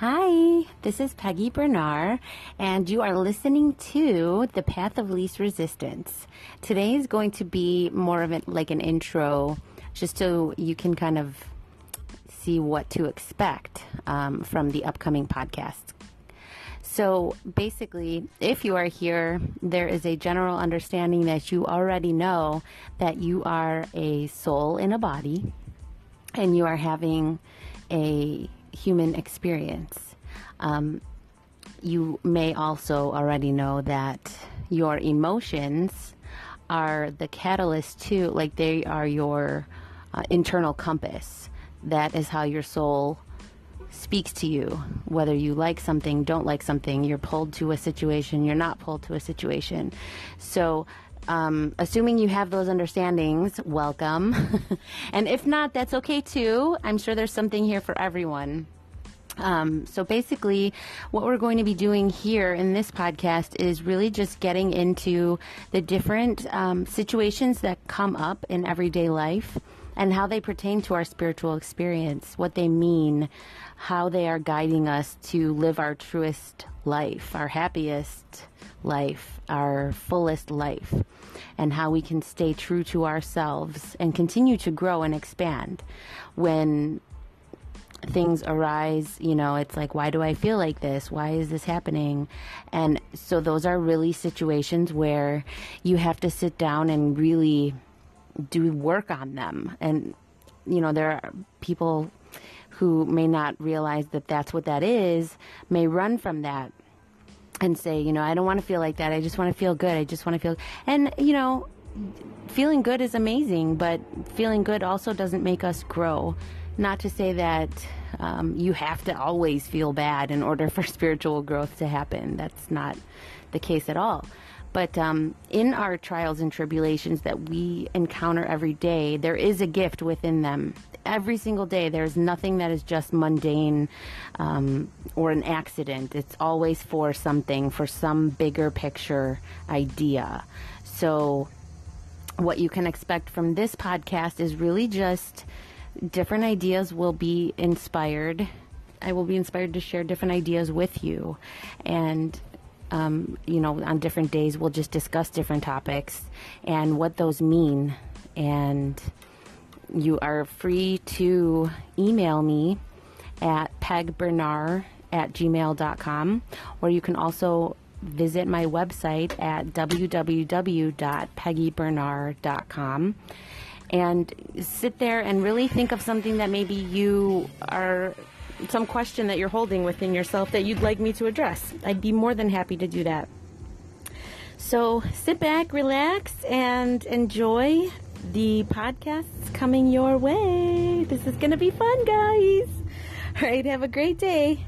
Hi, this is Peggy Bernard, and you are listening to The Path of Least Resistance. Today is going to be more of a, like an intro, just so you can kind of see what to expect um, from the upcoming podcast. So basically, if you are here, there is a general understanding that you already know that you are a soul in a body and you are having a human experience. Um, you may also already know that your emotions are the catalyst too, like, they are your uh, internal compass. That is how your soul speaks to you. Whether you like something, don't like something, you're pulled to a situation, you're not pulled to a situation. So, um, assuming you have those understandings, welcome. and if not, that's okay too. I'm sure there's something here for everyone. Um, so basically, what we're going to be doing here in this podcast is really just getting into the different um, situations that come up in everyday life and how they pertain to our spiritual experience, what they mean, how they are guiding us to live our truest life, our happiest life, our fullest life, and how we can stay true to ourselves and continue to grow and expand when things arise, you know, it's like, why do I feel like this? Why is this happening? And so those are really situations where you have to sit down and really do work on them. And, you know, there are people who may not realize that that's what that is, may run from that and say, you know, I don't want to feel like that. I just want to feel good. I just want to feel, and, you know, feeling good is amazing, but feeling good also doesn't make us grow. Not to say that um, you have to always feel bad in order for spiritual growth to happen. That's not the case at all. But um, in our trials and tribulations that we encounter every day, there is a gift within them. Every single day, there's nothing that is just mundane um, or an accident. It's always for something, for some bigger picture idea. So, what you can expect from this podcast is really just different ideas will be inspired. I will be inspired to share different ideas with you. And, um, you know, on different days, we'll just discuss different topics and what those mean. And you are free to email me at pegbernard at gmail.com, or you can also visit my website at www.peggybernard.com and sit there and really think of something that maybe you are some question that you're holding within yourself that you'd like me to address. I'd be more than happy to do that. So sit back, relax, and enjoy the podcasts coming your way. This is going to be fun, guys. All right, have a great day.